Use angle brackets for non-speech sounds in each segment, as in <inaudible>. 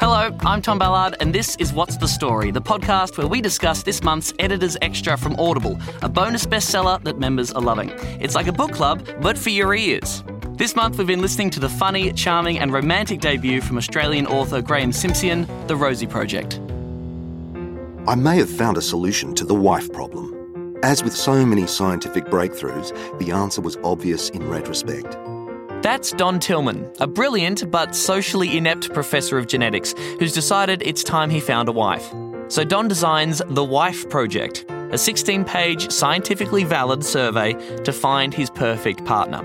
Hello, I'm Tom Ballard, and this is What's the Story, the podcast where we discuss this month's Editor's Extra from Audible, a bonus bestseller that members are loving. It's like a book club, but for your ears. This month, we've been listening to the funny, charming, and romantic debut from Australian author Graeme Simsion, The Rosie Project. I may have found a solution to the wife problem. As with so many scientific breakthroughs, the answer was obvious in retrospect. That's Don Tillman, a brilliant but socially inept professor of genetics who's decided it's time he found a wife. So Don designs The Wife Project, a 16 page, scientifically valid survey to find his perfect partner.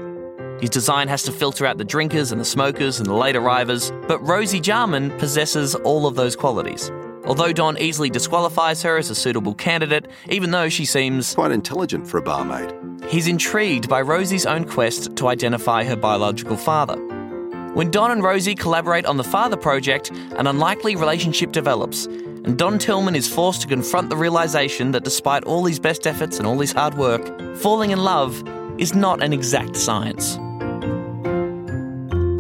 His design has to filter out the drinkers and the smokers and the late arrivers, but Rosie Jarman possesses all of those qualities. Although Don easily disqualifies her as a suitable candidate, even though she seems quite intelligent for a barmaid, he's intrigued by Rosie's own quest to identify her biological father. When Don and Rosie collaborate on the father project, an unlikely relationship develops, and Don Tillman is forced to confront the realization that despite all his best efforts and all his hard work, falling in love is not an exact science.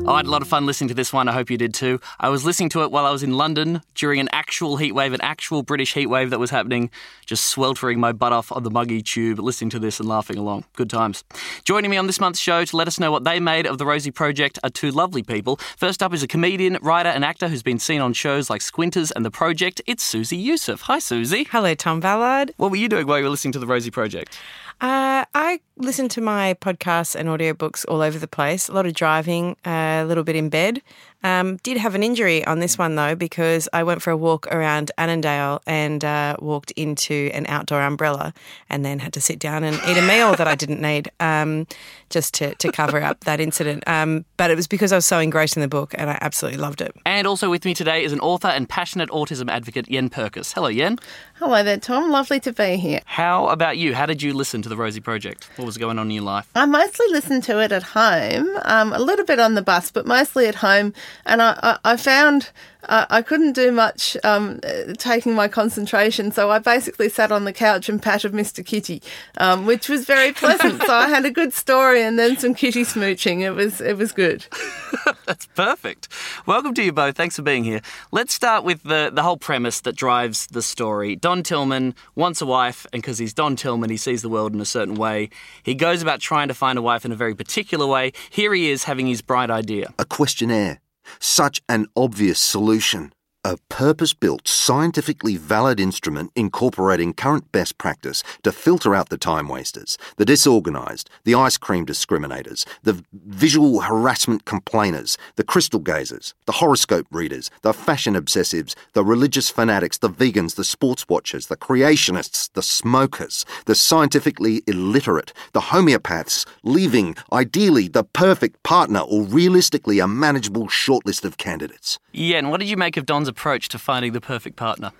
Oh, I had a lot of fun listening to this one. I hope you did too. I was listening to it while I was in London during an actual heatwave, an actual British heatwave that was happening, just sweltering my butt off on the muggy tube, listening to this and laughing along. Good times. Joining me on this month's show to let us know what they made of the Rosie Project are two lovely people. First up is a comedian, writer, and actor who's been seen on shows like Squinters and The Project. It's Susie Youssef. Hi, Susie. Hello, Tom Ballard. What were you doing while you were listening to the Rosie Project? Uh, I listen to my podcasts and audiobooks all over the place. A lot of driving, uh, a little bit in bed. Um, did have an injury on this one though because I went for a walk around Annandale and uh, walked into an outdoor umbrella and then had to sit down and eat a meal that I didn't need um, just to, to cover up that incident. Um, but it was because I was so engrossed in the book and I absolutely loved it. And also with me today is an author and passionate autism advocate, Yenn Purkis. Hello, Yenn. Hello there, Tom. Lovely to be here. How about you? How did you listen to the Rosie Project? What was going on in your life? I mostly listened to it at home, um, a little bit on the bus, but mostly at home and I, I, I found uh, I couldn't do much um, taking my concentration, so I basically sat on the couch and patted Mr. Kitty, um, which was very pleasant. so I had a good story and then some kitty smooching. It was it was good. <laughs> That's perfect. Welcome to you both. Thanks for being here. Let's start with the the whole premise that drives the story. Don Tillman wants a wife, and because he's Don Tillman, he sees the world in a certain way. He goes about trying to find a wife in a very particular way. Here he is having his bright idea. A questionnaire such an obvious solution. A purpose built, scientifically valid instrument incorporating current best practice to filter out the time wasters, the disorganised, the ice cream discriminators, the visual harassment complainers, the crystal gazers, the horoscope readers, the fashion obsessives, the religious fanatics, the vegans, the sports watchers, the creationists, the smokers, the scientifically illiterate, the homeopaths, leaving, ideally, the perfect partner or realistically a manageable shortlist of candidates. Yeah, and what did you make of Don's approach to finding the perfect partner?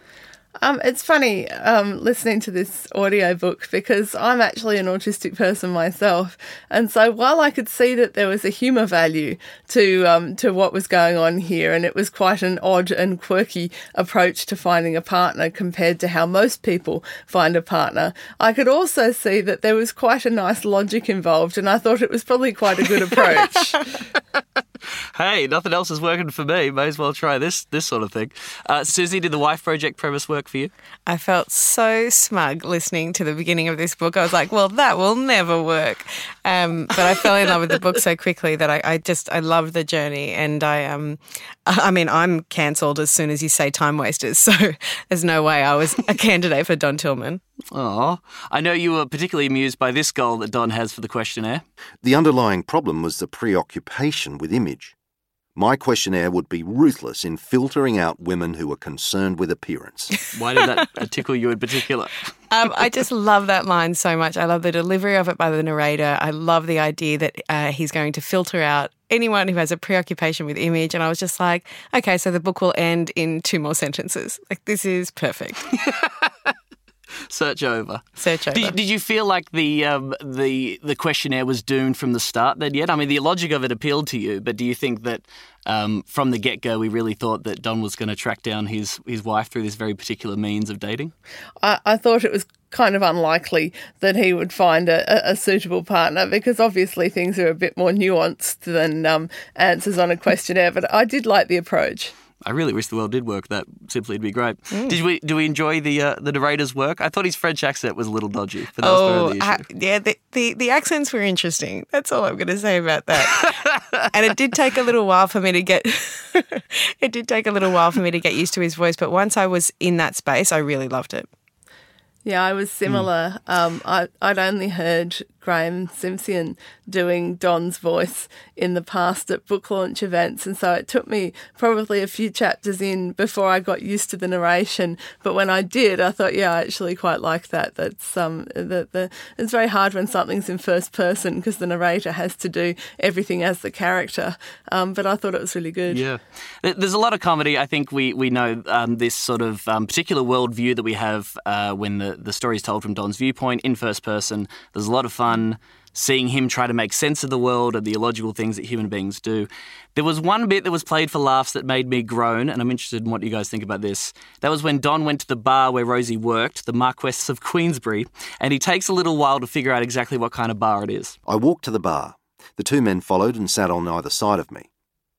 Um, it's funny um, listening to this audiobook because I'm actually an autistic person myself, and so while I could see that there was a humour value to um, to what was going on here, and it was quite an odd and quirky approach to finding a partner compared to how most people find a partner, I could also see that there was quite a nice logic involved, and I thought it was probably quite a good <laughs> approach. <laughs> hey, nothing else is working for me. May as well try this this sort of thing. Uh, Susie, did the Wife Project premise work for you? I felt so smug listening to the beginning of this book. I was like, well, that will never work. Um, but I fell in love with the book so quickly that I, I just I love the journey, and I um, I mean, I'm cancelled as soon as you say time wasters. <laughs> So there's no way I was a candidate for Don Tillman. Oh, I know you were particularly amused by this goal that Don has for the questionnaire. The underlying problem was the preoccupation with image. My questionnaire would be ruthless in filtering out women who were concerned with appearance. <laughs> Why did that tickle you in particular? Um, I just love that line so much. I love the delivery of it by the narrator. I love the idea that uh, he's going to filter out anyone who has a preoccupation with image. And I was just like, okay, so the book will end in two more sentences. Like, this is perfect. <laughs> Search over. Search over. Did, did you feel like the um, the the questionnaire was doomed from the start? Then yet, I mean, the logic of it appealed to you, but do you think that um, from the get go we really thought that Don was going to track down his his wife through this very particular means of dating? I, I thought it was kind of unlikely that he would find a, a, suitable partner because obviously things are a bit more nuanced than um, answers on a questionnaire. But I did like the approach. I really wish the world did work that simply. It'd be great. Did we do we enjoy the uh, the narrator's work? I thought his French accent was a little dodgy, but that was part of the issue. uh, yeah, the, the, the accents were interesting. That's all I'm going to say about that. <laughs> and it did take a little while for me to get. <laughs> it did take a little while for me to get used to his voice, but once I was in that space, I really loved it. Yeah, I was similar. Um, I, I'd only heard Graeme Simsion doing Don's voice in the past at book launch events, and so it took me probably a few chapters in before I got used to the narration. But when I did, I thought, yeah, I actually quite like that. That's um, that the it's very hard when something's in first person because the narrator has to do everything as the character. Um, but I thought it was really good. Yeah, there's a lot of comedy. I think we we know um, this sort of um, particular worldview that we have uh, when the the story is told from Don's viewpoint in first person. There's a lot of fun seeing him try to make sense of the world and the illogical things that human beings do. There was one bit that was played for laughs that made me groan, and I'm interested in what you guys think about this. That was when Don went to the bar where Rosie worked, the Marquess of Queensbury, and he takes a little while to figure out exactly what kind of bar it is. I walked to the bar. The two men followed and sat on either side of me.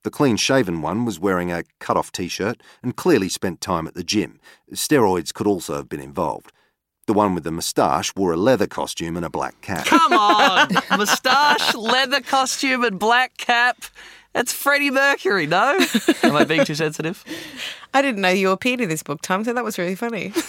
The clean shaven one was wearing a cut off t shirt and clearly spent time at the gym. Steroids could also have been involved. The one with the moustache wore a leather costume and a black cap. Come on! <laughs> Moustache, leather costume, and black cap. That's Freddie Mercury, no? Am I being too sensitive? <laughs> I didn't know you appeared in this book, Tom, so that was really funny. <laughs>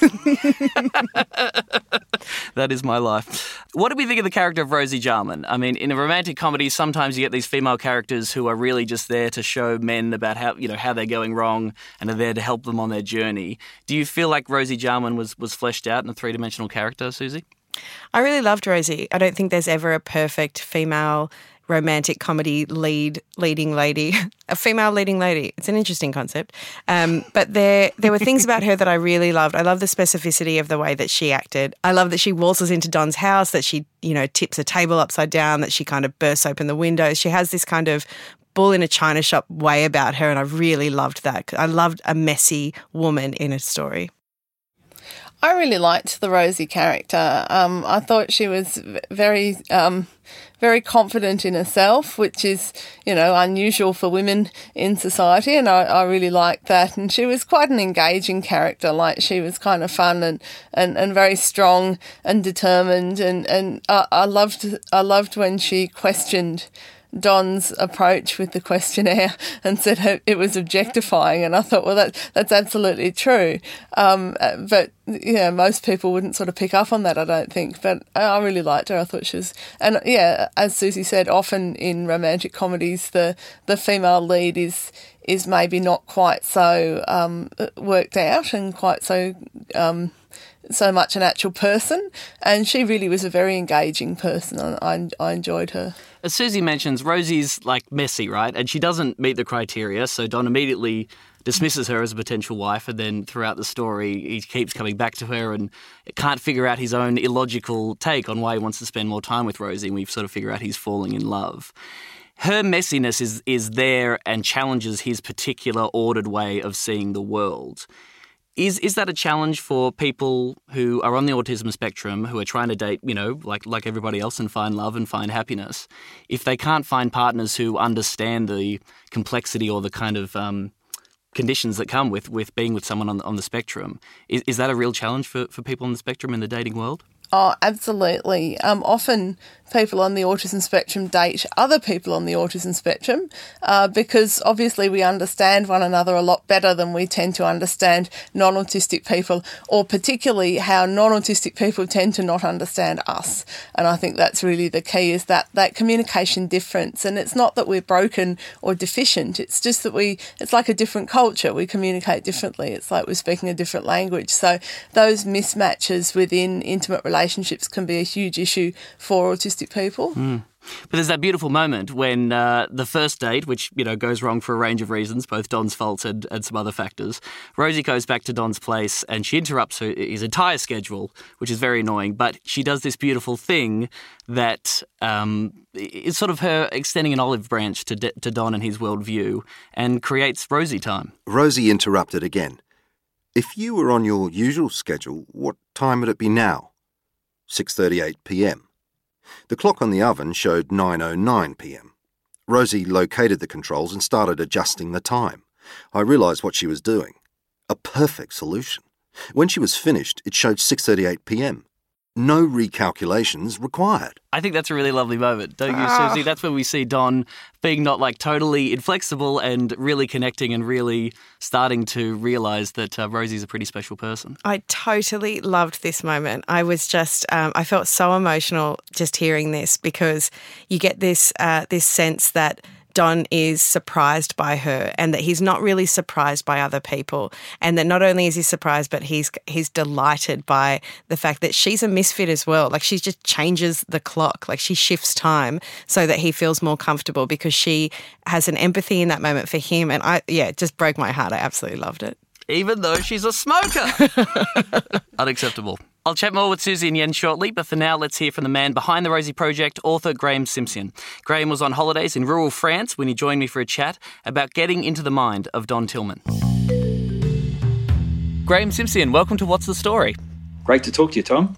That is my life. What do we think of the character of Rosie Jarman? I mean, in a romantic comedy, sometimes you get these female characters who are really just there to show men about how you know how they're going wrong and are there to help them on their journey. Do you feel like Rosie Jarman was was fleshed out in a three dimensional character, Susie? I really loved Rosie. I don't think there's ever a perfect female romantic comedy lead leading lady, <laughs> a female leading lady. It's an interesting concept, um, but there there were things about her that I really loved. I love the specificity of the way that she acted. I love that she waltzes into Don's house, that she you know tips a table upside down, that she kind of bursts open the windows. She has this kind of bull in a china shop way about her, and I really loved that. I loved a messy woman in a story. I really liked the Rosie character. Um, I thought she was very, um, very confident in herself, which is, you know, unusual for women in society, and I, I really liked that. And she was quite an engaging character. Like she was kind of fun and, and, and very strong and determined. And and I, I loved I loved when she questioned. Don's approach with the questionnaire <laughs> and said it was objectifying, and I thought, well, that that's absolutely true. Um, but yeah, most people wouldn't sort of pick up on that, I don't think. But I really liked her. I thought she was, and yeah, as Susie said, often in romantic comedies, the the female lead is is maybe not quite so um, worked out and quite so. Um, so much an actual person, and she really was a very engaging person. and I, I enjoyed her. As Susie mentions, Rosie's like messy, right? And she doesn't meet the criteria, so Don immediately dismisses her as a potential wife, and then throughout the story, he keeps coming back to her and can't figure out his own illogical take on why he wants to spend more time with Rosie, and we sort of figure out he's falling in love. Her messiness is is there and challenges his particular ordered way of seeing the world. Is is that a challenge for people who are on the autism spectrum who are trying to date, you know, like like everybody else and find love and find happiness? If they can't find partners who understand the complexity or the kind of um, conditions that come with, with being with someone on, on the spectrum, is, is that a real challenge for, for people on the spectrum in the dating world? Oh, absolutely. Um, often people on the autism spectrum date other people on the autism spectrum uh, because obviously we understand one another a lot better than we tend to understand non autistic people, or particularly how non autistic people tend to not understand us. And I think that's really the key is that, that communication difference. And it's not that we're broken or deficient, it's just that we, it's like a different culture. We communicate differently. It's like we're speaking a different language. So those mismatches within intimate relationships can be a huge issue for autistic people. But there's that beautiful moment when uh, the first date, which you know goes wrong for a range of reasons, both Don's fault and, and some other factors. Rosie goes back to Don's place and she interrupts her, his entire schedule, which is very annoying. But she does this beautiful thing that um, is sort of her extending an olive branch to, to Don and his worldview, and creates Rosie time. Rosie interrupted again. If you were on your usual schedule, what time would it be now? 6:38 p.m. The clock on the oven showed 9:09 p.m. Rosie located the controls and started adjusting the time. I realised what she was doing. A perfect solution. When she was finished, it showed 6:38 p.m. No recalculations required. I think that's a really lovely moment, don't you, Ah. Susie? That's when we see Don being not like totally inflexible and really connecting and really starting to realize that uh, Rosie's a pretty special person. I totally loved this moment. I was just, um, I felt so emotional just hearing this because you get this uh, this sense that Don is surprised by her and that he's not really surprised by other people, and that not only is he surprised, but he's he's delighted by the fact that she's a misfit as well. Like she just changes the clock, like she shifts time so that he feels more comfortable because she has an empathy in that moment for him. And I, yeah, it just broke my heart. I absolutely loved it. Even though she's a smoker. <laughs> Unacceptable. I'll chat more with Susie and Yenn shortly, but for now, let's hear from the man behind the Rosie Project, author Graeme Simsion. Graeme was on holidays in rural France when he joined me for a chat about getting into the mind of Don Tillman. Graeme Simsion, welcome to What's the Story? Great to talk to you, Tom.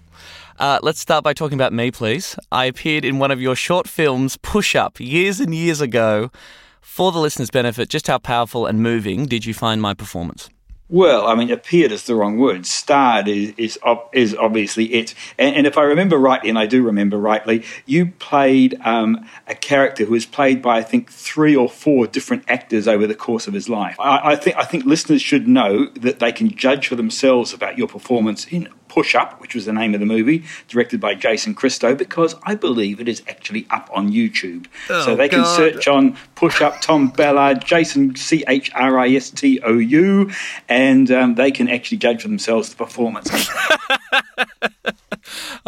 Uh, let's start by talking about me, please. I appeared in one of your short films, Push Up, years and years ago. For the listeners' benefit, just how powerful and moving did you find my performance? Well, I mean, appeared is the wrong word. Starred is is, is obviously it. And, and if I remember rightly, and I do remember rightly, you played um, a character who was played by I think three or four different actors over the course of his life. I, I think I think listeners should know that they can judge for themselves about your performance in Push Up, which was the name of the movie, directed by Jason Christou, because I believe it is actually up on YouTube. so they can search on Push Up Tom Ballard, Jason C H R I S T O U, and um, they can actually judge for themselves the performance. <laughs>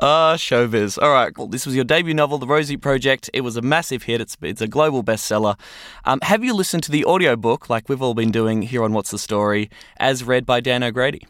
Ah, showbiz. All right. Well, this was your debut novel, The Rosie Project. It was a massive hit. It's, it's a global bestseller. Um, have you listened to the audiobook, like we've all been doing here on What's the Story, as read by Dan O'Grady?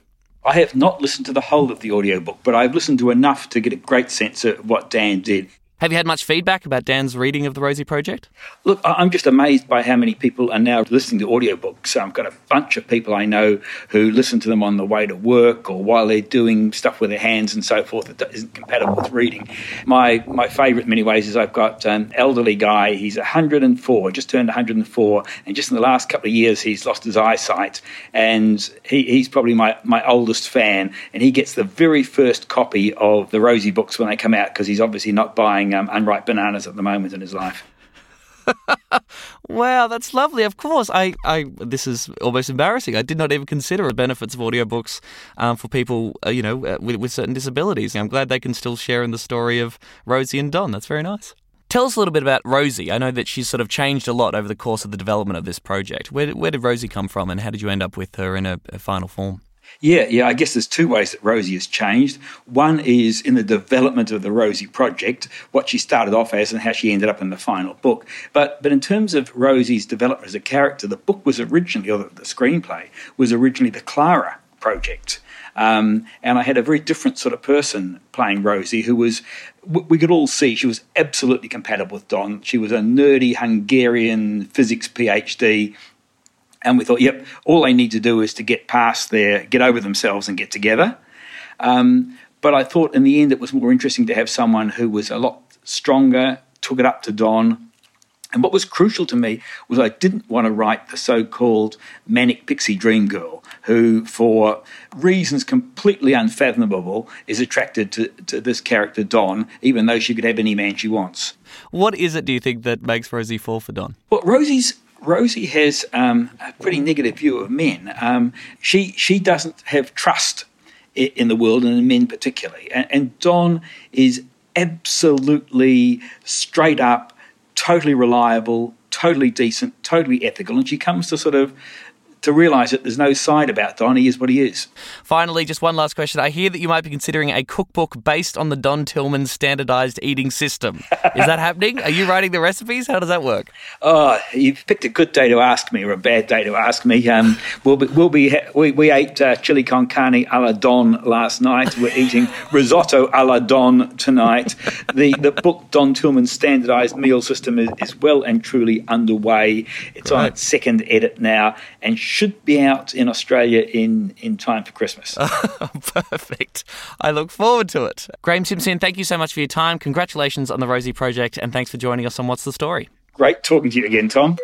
I have not listened to the whole of the audiobook, but I've listened to enough to get a great sense of what Dan did. Have you had much feedback about Dan's reading of The Rosie Project? Look, I'm just amazed by how many people are now listening to audiobooks. I've got a bunch of people I know who listen to them on the way to work or while they're doing stuff with their hands and so forth that isn't compatible with reading. My my favourite in many ways is I've got an elderly guy. He's 104, just turned 104, and just in the last couple of years he's lost his eyesight. And he, he's probably my, my oldest fan, and he gets the very first copy of the Rosie books when they come out because he's obviously not buying um, unripe bananas at the moment in his life. <laughs> Wow, that's lovely. Of course, I, I this is almost embarrassing. I did not even consider the benefits of audiobooks um, for people, uh, you know, uh, with, with certain disabilities. I'm glad they can still share in the story of Rosie and Don. That's very nice. Tell us a little bit about Rosie. I know that she's sort of changed a lot over the course of the development of this project. Where where did Rosie come from, and how did you end up with her in a, a final form? Yeah, yeah. I guess there's two ways that Rosie has changed. One is in the development of the Rosie project, what she started off as and how she ended up in the final book. But but in terms of Rosie's development as a character, the book was originally, or the, the screenplay was originally the Clara project. Um, and I had a very different sort of person playing Rosie who was, we could all see she was absolutely compatible with Don. She was a nerdy Hungarian physics PhD. And we thought, yep, all they need to do is to get past their, get over themselves and get together. Um, but I thought in the end it was more interesting to have someone who was a lot stronger, took it up to Don. And what was crucial to me was I didn't want to write the so called manic pixie dream girl, who, for reasons completely unfathomable, is attracted to, to this character, Don, even though she could have any man she wants. What is it, do you think, that makes Rosie fall for Don? Well, Rosie's Rosie has um, a pretty negative view of men. Um, she she doesn't have trust i- in the world and in men particularly. And, and Don is absolutely straight up, totally reliable, totally decent, totally ethical, and she comes to sort of to realise that there's no side about Don. He is what he is. Finally, just one last question. I hear that you might be considering a cookbook based on the Don Tillman standardized eating system. Is that happening? Are you writing the recipes? How does that work? Oh, you've picked a good day to ask me or a bad day to ask me. Um, we'll be, we'll be, we, we ate uh, chili con carne a la Don last night. We're eating <laughs> risotto a la Don tonight. The, the book Don Tillman's standardized meal system is, is well and truly underway. It's on its second edit now and should be out in Australia in, in time for Christmas. <laughs> Perfect. I look forward to it. Graeme Simsion, thank you so much for your time. Congratulations on the Rosie Project, and thanks for joining us on What's the Story. Great talking to you again, Tom.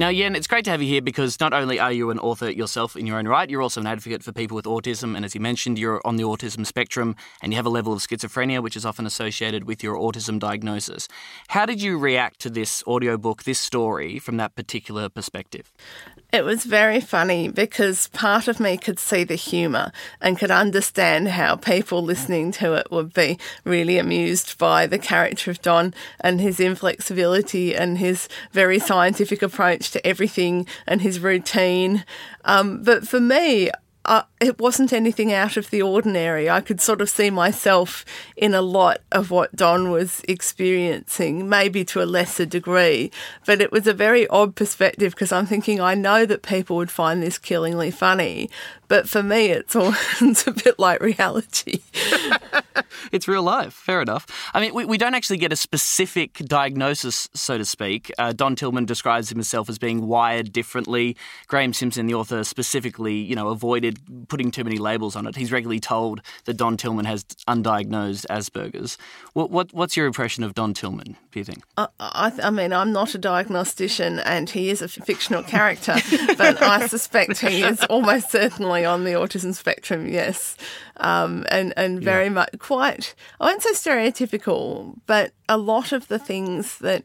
Now, Yenn, it's great to have you here because not only are you an author yourself in your own right, you're also an advocate for people with autism. And as you mentioned, you're on the autism spectrum and you have a level of schizophrenia, which is often associated with your autism diagnosis. How did you react to this audiobook, this story, from that particular perspective? It was very funny because part of me could see the humour and could understand how people listening to it would be really amused by the character of Don and his inflexibility and his very scientific approach to everything and his routine. Um, but for me, uh, it wasn't anything out of the ordinary. I could sort of see myself in a lot of what Don was experiencing, maybe to a lesser degree. But it was a very odd perspective because I'm thinking I know that people would find this killingly funny, but for me, it's all <laughs> it's a bit like reality. <laughs> it's real life. Fair enough. I mean, we, we don't actually get a specific diagnosis, so to speak. Uh, Don Tillman describes himself as being wired differently. Graeme Simsion, the author, specifically, you know, avoided putting too many labels on it. He's regularly told that Don Tillman has undiagnosed Asperger's. What, what what's your impression of Don Tillman? Do you think? I, I, I mean, I'm not a diagnostician, and he is a fictional character, <laughs> but I suspect he is almost certainly on the autism spectrum, yes, um, and and very yeah. much quite. I won't say stereotypical, but a lot of the things that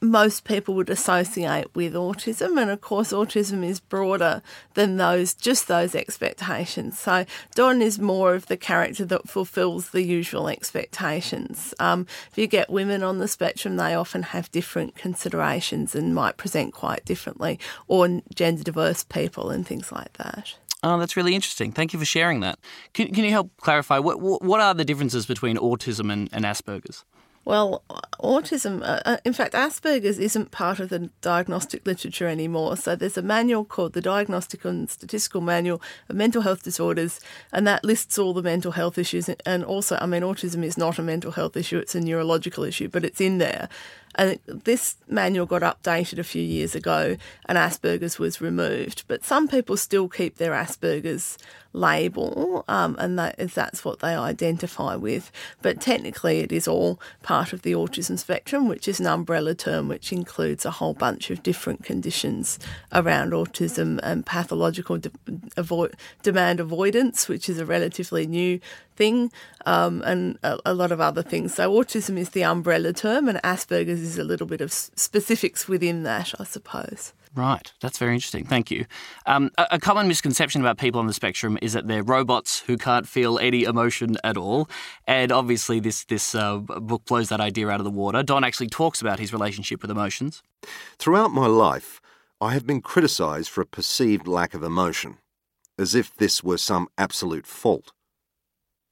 most people would associate with autism and of course autism is broader than those just those expectations so don is more of the character that fulfills the usual expectations um, if you get women on the spectrum they often have different considerations and might present quite differently or gender diverse people and things like that Oh, that's really interesting. Thank you for sharing that. Can, can you help clarify what what are the differences between autism and, and Asperger's? Well, autism, uh, uh, in fact, Asperger's isn't part of the diagnostic literature anymore. So there's a manual called the Diagnostic and Statistical Manual of Mental Health Disorders, and that lists all the mental health issues. And also, I mean, autism is not a mental health issue, it's a neurological issue, but it's in there. And this manual got updated a few years ago and Asperger's was removed. But some people still keep their Asperger's label um, and that that's what they identify with. But technically, it is all part of the autism spectrum, which is an umbrella term which includes a whole bunch of different conditions around autism and pathological de- avo- demand avoidance, which is a relatively new thing, um, and a, a, lot of other things. So, autism is the umbrella term, and Asperger's is a little bit of specifics within that, I suppose. Right, that's very interesting. Thank you. Um, a, a, common misconception about people on the spectrum is that they're robots who can't feel any emotion at all, and obviously this this uh, book blows that idea out of the water. Don actually talks about his relationship with emotions. Throughout my life, I have been criticised for a perceived lack of emotion, as if this were some absolute fault.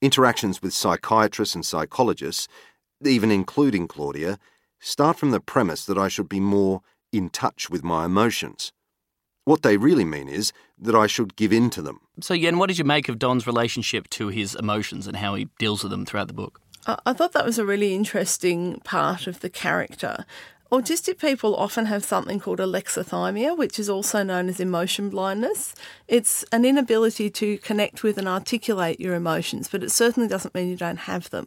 Interactions with psychiatrists and psychologists, even including Claudia, start from the premise that I should be more in touch with my emotions. What they really mean is that I should give in to them. So, Yenn, what did you make of Don's relationship to his emotions and how he deals with them throughout the book? I thought that was a really interesting part of the character. Autistic people often have something called alexithymia, which is also known as emotion blindness. It's an inability to connect with and articulate your emotions, but it certainly doesn't mean you don't have them.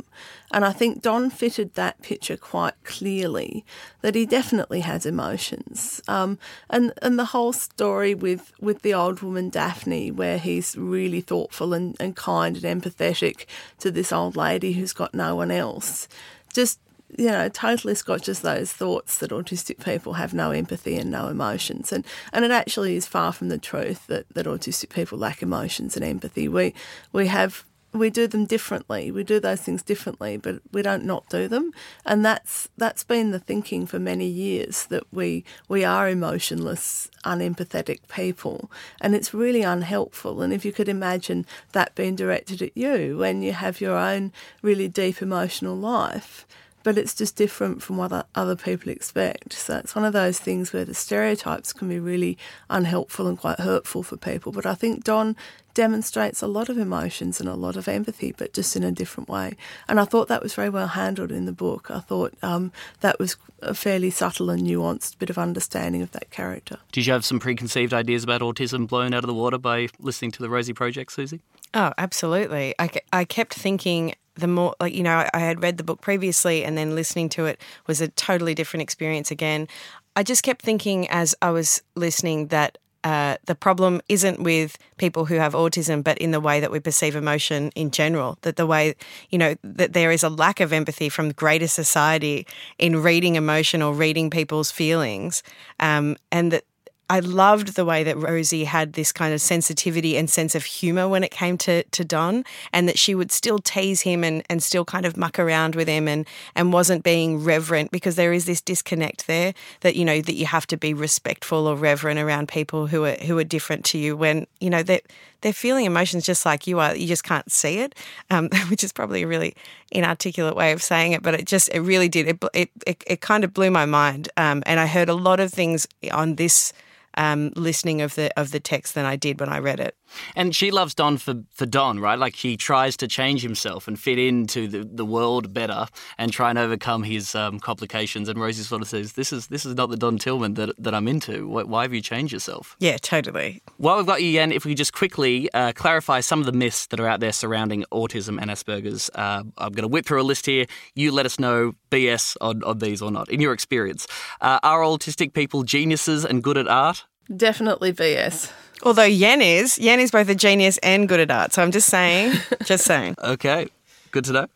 And I think Don fitted that picture quite clearly that he definitely has emotions. Um, and and the whole story with, with the old woman Daphne, where he's really thoughtful and, and kind and empathetic to this old lady who's got no one else, just you know, totally scotches those thoughts that autistic people have no empathy and no emotions. And, and it actually is far from the truth that, that autistic people lack emotions and empathy. We, we have we do them differently. We do those things differently, but we don't not do them. And that's that's been the thinking for many years that we we are emotionless, unempathetic people, and it's really unhelpful. And if you could imagine that being directed at you when you have your own really deep emotional life, but it's just different from what other people expect. So it's one of those things where the stereotypes can be really unhelpful and quite hurtful for people. But I think Don demonstrates a lot of emotions and a lot of empathy, but just in a different way. And I thought that was very well handled in the book. I thought um, that was a fairly subtle and nuanced bit of understanding of that character. Did you have some preconceived ideas about autism blown out of the water by listening to the Rosie Project, Susie? Oh, absolutely. I, I kept thinking the more like you know I had read the book previously and then listening to it was a totally different experience again. I just kept thinking as I was listening that uh, the problem isn't with people who have autism, but in the way that we perceive emotion in general. That the way, you know, that there is a lack of empathy from greater society in reading emotion or reading people's feelings, um, and that I loved the way that Rosie had this kind of sensitivity and sense of humor when it came to, to Don, and that she would still tease him and, and still kind of muck around with him and, and wasn't being reverent because there is this disconnect there that, you know, that you have to be respectful or reverent around people who are who are different to you when, you know, they're, they're feeling emotions just like you are. You just can't see it, um, <laughs> which is probably a really inarticulate way of saying it, but it just, it really did. It, it, it, it kind of blew my mind. Um, and I heard a lot of things on this um, listening of the of the text than I did when I read it. And she loves Don for, for Don, right? Like he tries to change himself and fit into the, the world better and try and overcome his um, complications. And Rosie sort of says, "This is this is not the Don Tillman that, that I'm into. Why have you changed yourself?" Yeah, totally. While we've got you, Yenn, if we could just quickly uh, clarify some of the myths that are out there surrounding autism and Asperger's, uh, I'm going to whip through a list here. You let us know BS on, on these or not in your experience. Uh, are autistic people geniuses and good at art? Definitely BS. Although Yenn is, Yenn is both a genius and good at art. So I'm just saying, <laughs> just saying. Okay, good to know.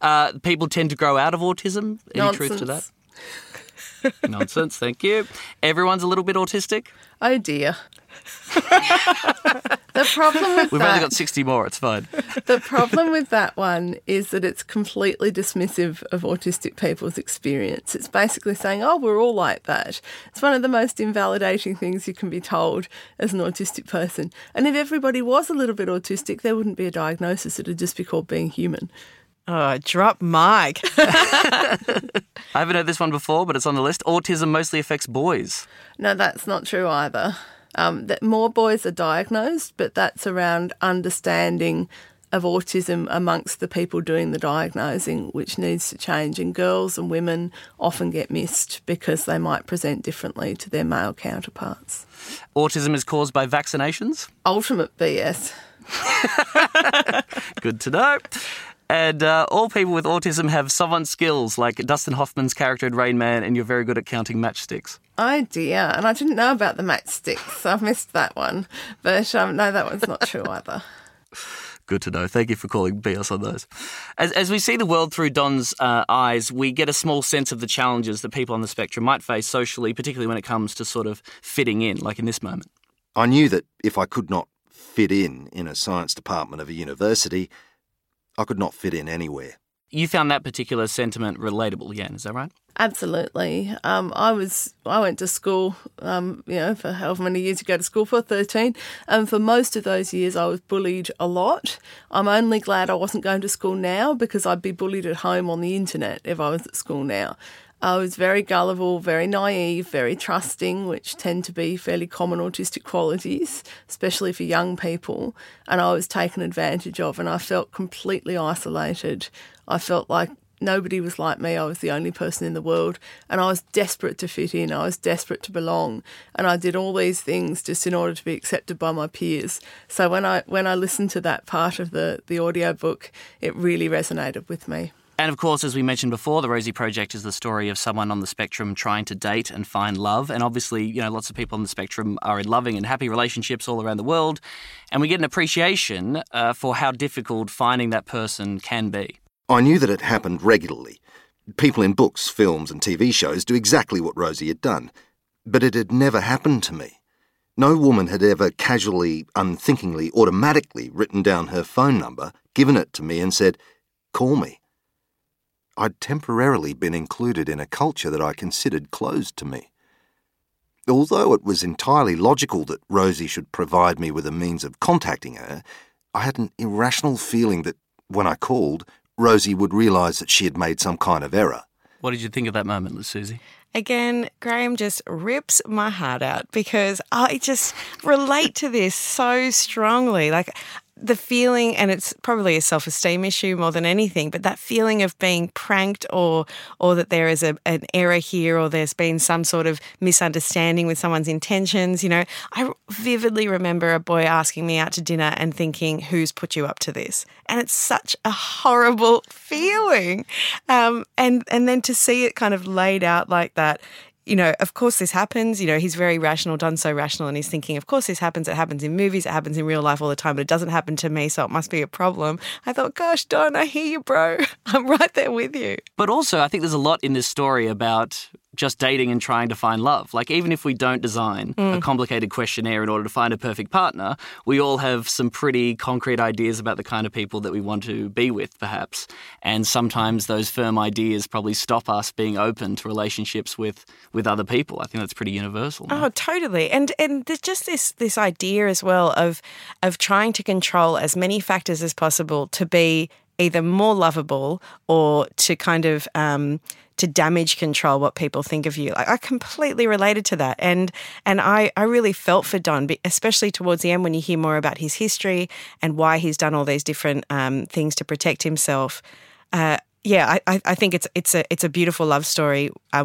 Uh, people tend to grow out of autism. Any Nonsense. truth to that? Nonsense, thank you. Everyone's a little bit autistic. Oh dear. the problem with We've that, only got 60 more, it's fine. the problem with that one is that it's completely dismissive of autistic people's experience. It's basically saying, "Oh, we're all like that." It's one of the most invalidating things you can be told as an autistic person. And if everybody was a little bit autistic, there wouldn't be a diagnosis. It'd just be called being human. Oh, drop mic. <laughs> I haven't heard this one before, but it's on the list. Autism mostly affects boys. No, that's not true either. Um, that more boys are diagnosed, but that's around understanding of autism amongst the people doing the diagnosing, which needs to change. And girls and women often get missed because they might present differently to their male counterparts. Autism is caused by vaccinations. Ultimate BS. <laughs> Good to know. And uh, all people with autism have savant skills, like Dustin Hoffman's character in Rain Man, and you're very good at counting matchsticks. Oh dear, and I didn't know about the matchsticks. so I've missed that one. But um, no, that one's not true <laughs> either. Good to know. Thank you for calling BS on those. As, as we see the world through Don's uh, eyes, we get a small sense of the challenges that people on the spectrum might face socially, particularly when it comes to sort of fitting in, like in this moment. I knew that if I could not fit in in a science department of a university, I could not fit in anywhere. You found that particular sentiment relatable, Jan, is that right? Absolutely. Um, I was I went to school, um, you know, for however many years you go to school for, thirteen, and for most of those years I was bullied a lot. I'm only glad I wasn't going to school now because I'd be bullied at home on the internet if I was at school now. I was very gullible, very naive, very trusting, which tend to be fairly common autistic qualities, especially for young people. And I was taken advantage of, and I felt completely isolated. I felt like nobody was like me. I was the only person in the world, and I was desperate to fit in. I was desperate to belong, and I did all these things just in order to be accepted by my peers. So when I when I listened to that part of the the audio book, it really resonated with me. And of course, as we mentioned before, the Rosie Project is the story of someone on the spectrum trying to date and find love. And obviously, you know, lots of people on the spectrum are in loving and happy relationships all around the world. And we get an appreciation uh, for how difficult finding that person can be. I knew that it happened regularly. People in books, films, and TV shows do exactly what Rosie had done. But it had never happened to me. No woman had ever casually, unthinkingly, automatically written down her phone number, given it to me, and said, Call me. I'd temporarily been included in a culture that I considered closed to me. Although it was entirely logical that Rosie should provide me with a means of contacting her, I had an irrational feeling that when I called, Rosie would realise that she had made some kind of error. What did you think of that moment, Susie? Again, Graeme just rips my heart out because I just relate to this so strongly. Like the feeling, and it's probably a self esteem issue more than anything, but that feeling of being pranked or or that there is a, an error here or there's been some sort of misunderstanding with someone's intentions. You know, I vividly remember a boy asking me out to dinner and thinking, who's put you up to this? And it's such a horrible <laughs> feeling. Um, and, and then to see it kind of laid out like that you know, of course this happens. You know, he's very rational, done so rational, and he's thinking, of course this happens. It happens in movies, it happens in real life all the time, but it doesn't happen to me, so it must be a problem. I thought, gosh, Don, I hear you, bro. <laughs> I'm right there with you. But also, I think there's a lot in this story about just dating and trying to find love. Like, even if we don't design mm. a complicated questionnaire in order to find a perfect partner, we all have some pretty concrete ideas about the kind of people that we want to be with, perhaps. And sometimes those firm ideas probably stop us being open to relationships with, with other people. I think that's pretty universal. Oh, totally. And and there's just this this idea as well of of trying to control as many factors as possible to be either more lovable or to kind of um, to damage control what people think of you. Like, I completely related to that, and and I I really felt for Don, especially towards the end when you hear more about his history and why he's done all these different um, things to protect himself. Uh, yeah, I, I think it's it's a it's a beautiful love story, uh,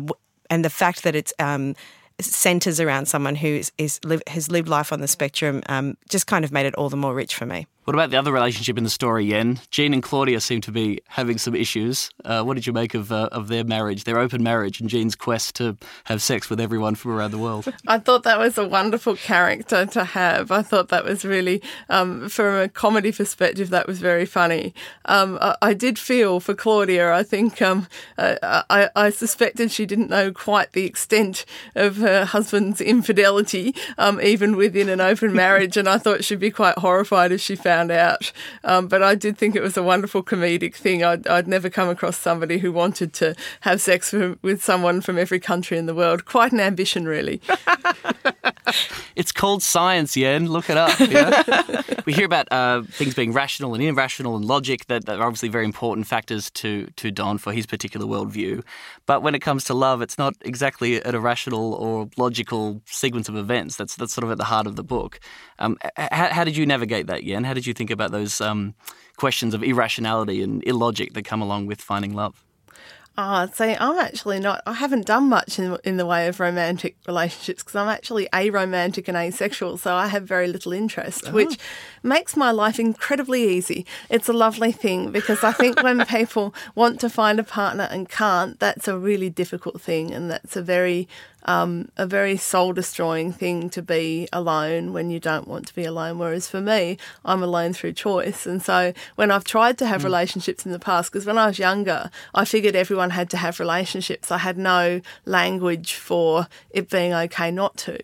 and the fact that it's um, centers around someone who is, is live, has lived life on the spectrum um, just kind of made it all the more rich for me. What about the other relationship in the story, Yenn? Gene and Claudia seem to be having some issues. Uh, what did you make of uh, of their marriage, their open marriage, and Gene's quest to have sex with everyone from around the world? <laughs> I thought that was a wonderful character to have. I thought that was really, um, from a comedy perspective, that was very funny. Um, I, I, did feel for Claudia. I think um, uh, I, I, suspected she didn't know quite the extent of her husband's infidelity, um, even within an open marriage, and I thought she'd be quite horrified if she found found out. Um, but I did think it was a wonderful comedic thing. I'd, I'd never come across somebody who wanted to have sex with, with someone from every country in the world. Quite an ambition, really. <laughs> it's called science, Yenn. Look it up. Yeah? <laughs> we hear about uh, things being rational and irrational and logic that, that, are obviously very important factors to, to Don for his particular worldview. But when it comes to love, it's not exactly an irrational or logical sequence of events. That's, that's sort of at the heart of the book. Um, how, how, did you navigate that, Yenn? How did you think about those um, questions of irrationality and illogic that come along with finding love? Ah, oh, see, I'm actually not. I haven't done much in, in the way of romantic relationships because I'm actually aromantic and asexual, so I have very little interest, oh. which makes my life incredibly easy. It's a lovely thing because I think when <laughs> people want to find a partner and can't, that's a really difficult thing, and that's a very um, a very soul destroying thing to be alone when you don't want to be alone. Whereas for me, I'm alone through choice. And so when I've tried to have mm. relationships in the past, because when I was younger, I figured everyone had to have relationships. I had no language for it being okay not to.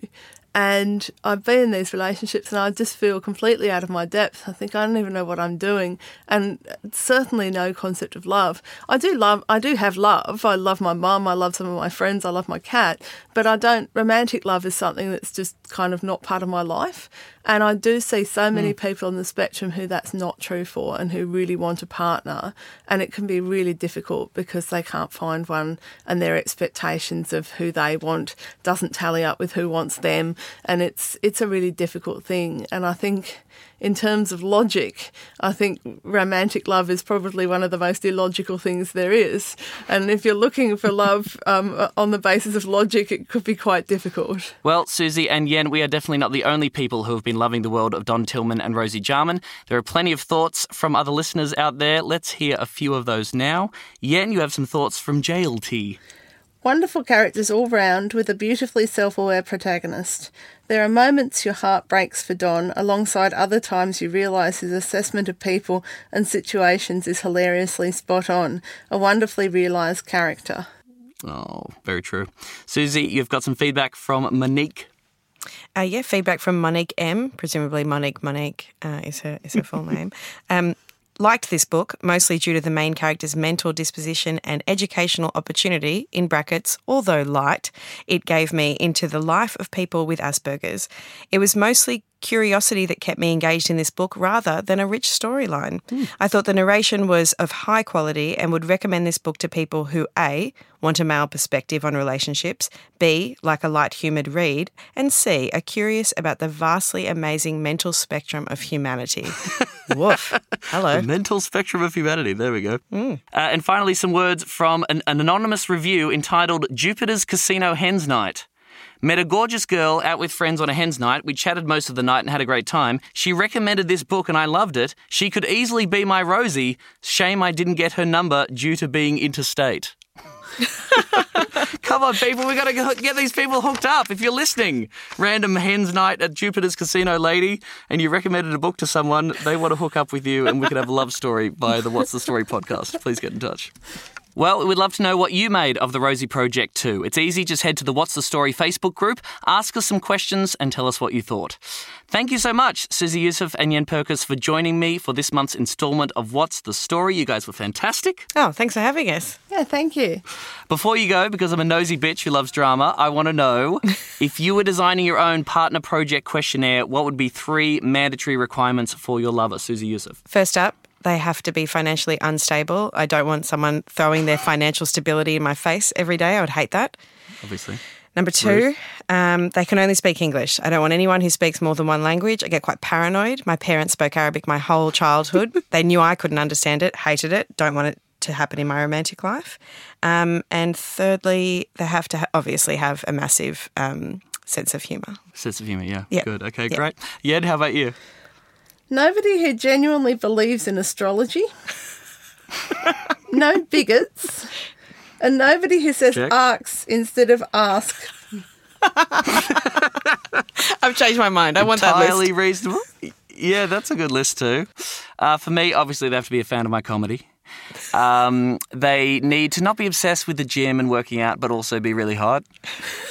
And I've been in these relationships and I just feel completely out of my depth. I think I don't even know what I'm doing. And certainly no concept of love. I do love, I do have love. I love my mum. I love some of my friends. I love my cat. But I don't, romantic love is something that's just kind of not part of my life. And I do see so many mm. people on the spectrum who that's not true for and who really want a partner. And it can be really difficult because they can't find one and their expectations of who they want doesn't tally up with who wants them. And it's it's a really difficult thing. And I think in terms of logic, I think romantic love is probably one of the most illogical things there is. And if you're looking for love <laughs> um, on the basis of logic, it could be quite difficult. Well, Susie and Yenn, we are definitely not the only people who have been loving the world of Don Tillman and Rosie Jarman. There are plenty of thoughts from other listeners out there. Let's hear a few of those now. Yenn, you have some thoughts from JLT. Wonderful characters all round with a beautifully self aware protagonist. There are moments your heart breaks for Don, alongside other times you realise his assessment of people and situations is hilariously spot on. A wonderfully realised character. Oh, very true. Susie, you've got some feedback from Monique. Uh, yeah, feedback from Monique M. Presumably Monique Monique uh, is her is her full <laughs> name. Um, liked this book mostly due to the main character's mental disposition and educational opportunity in brackets although light it gave me into the life of people with asperger's. It was mostly curiosity that kept me engaged in this book rather than a rich storyline. Mm. I thought the narration was of high quality and would recommend this book to people who A, want a male perspective on relationships, B, like a light humoured read, and C, are curious about the vastly amazing mental spectrum of humanity. <laughs> Woof. Hello. The mental spectrum of humanity. There we go. Mm. Uh, and finally, some words from an, an anonymous review entitled Jupiter's Casino Hens Night. Met a gorgeous girl out with friends on a hen's night. We chatted most of the night and had a great time. She recommended this book and I loved it. She could easily be my Rosie. Shame I didn't get her number due to being interstate. <laughs> Come on, people, we got to get these people hooked up. If you're listening, random hens night at Jupiter's Casino lady, and you recommended a book to someone, they want to hook up with you, and we could have a love story by the What's the Story podcast. Please get in touch. Well, we'd love to know what you made of the Rosie Project too. It's easy, just head to the What's the Story Facebook group, ask us some questions, and tell us what you thought. Thank you so much, Susie Youssef and Yenn Purkis, for joining me for this month's instalment of What's the Story. You guys were fantastic. Oh, thanks for having us. Yeah, thank you. Before you go, because I'm a nosy bitch who loves drama, I want to know <laughs> if you were designing your own partner project questionnaire, what would be three mandatory requirements for your lover, Susie Youssef? First up, they have to be financially unstable. I don't want someone throwing their financial stability in my face every day. I would hate that. Obviously. Number two, um, they can only speak English. I don't want anyone who speaks more than one language. I get quite paranoid. My parents spoke Arabic my whole childhood. <laughs> they knew I couldn't understand it, hated it, don't want it to happen in my romantic life. Um, and thirdly, they have to ha- obviously have a massive um, sense of humour. Sense of humour, yeah. Yeah. Good. Okay, Yeah. great. Yenn, how about you? Nobody who genuinely believes in astrology. no bigots. And nobody who says Check. arcs instead of ask. <laughs> I've changed my mind. I want that Entirely list. reasonable. Yeah, that's a good list too. Uh, for me, obviously, they have to be a fan of my comedy. Um, they need to not be obsessed with the gym and working out, but also be really hot.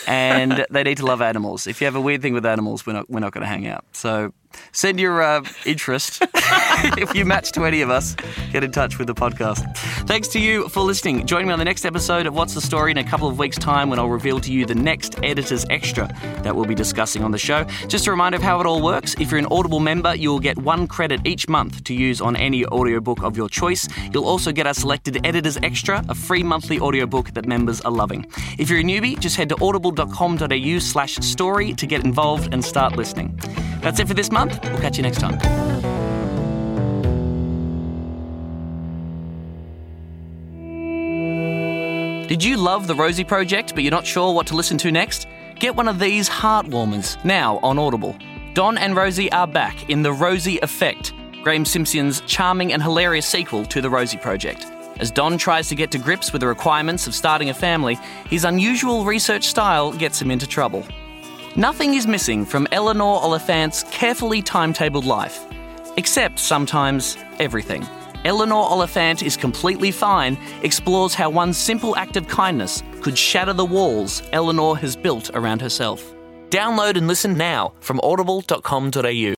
And they need to love animals. If you have a weird thing with animals, we're not we're not going to hang out. So send your uh, interest. <laughs> if you match to any of us, get in touch with the podcast. Thanks to you for listening. Join me on the next episode of What's the Story in a couple of weeks' time when I'll reveal to you the next editor's extra that we'll be discussing on the show. Just a reminder of how it all works. If you're an Audible member, you'll get one credit each month to use on any audiobook of your choice. You'll also get our selected editor's extra, a free monthly audiobook that members are loving. If you're a newbie, just head to audible.com.au slash story to get involved and start listening. That's it for this month. We'll catch you next time. Did you love the Rosie Project, but you're not sure what to listen to next? Get one of these heartwarmers now on Audible. Don and Rosie are back in The Rosie Effect, Graeme Simsion's charming and hilarious sequel to The Rosie Project. As Don tries to get to grips with the requirements of starting a family, his unusual research style gets him into trouble. Nothing is missing from Eleanor Oliphant's carefully timetabled life, except sometimes everything. Eleanor Oliphant is completely fine, explores how one simple act of kindness could shatter the walls Eleanor has built around herself. Download and listen now from audible.com.au.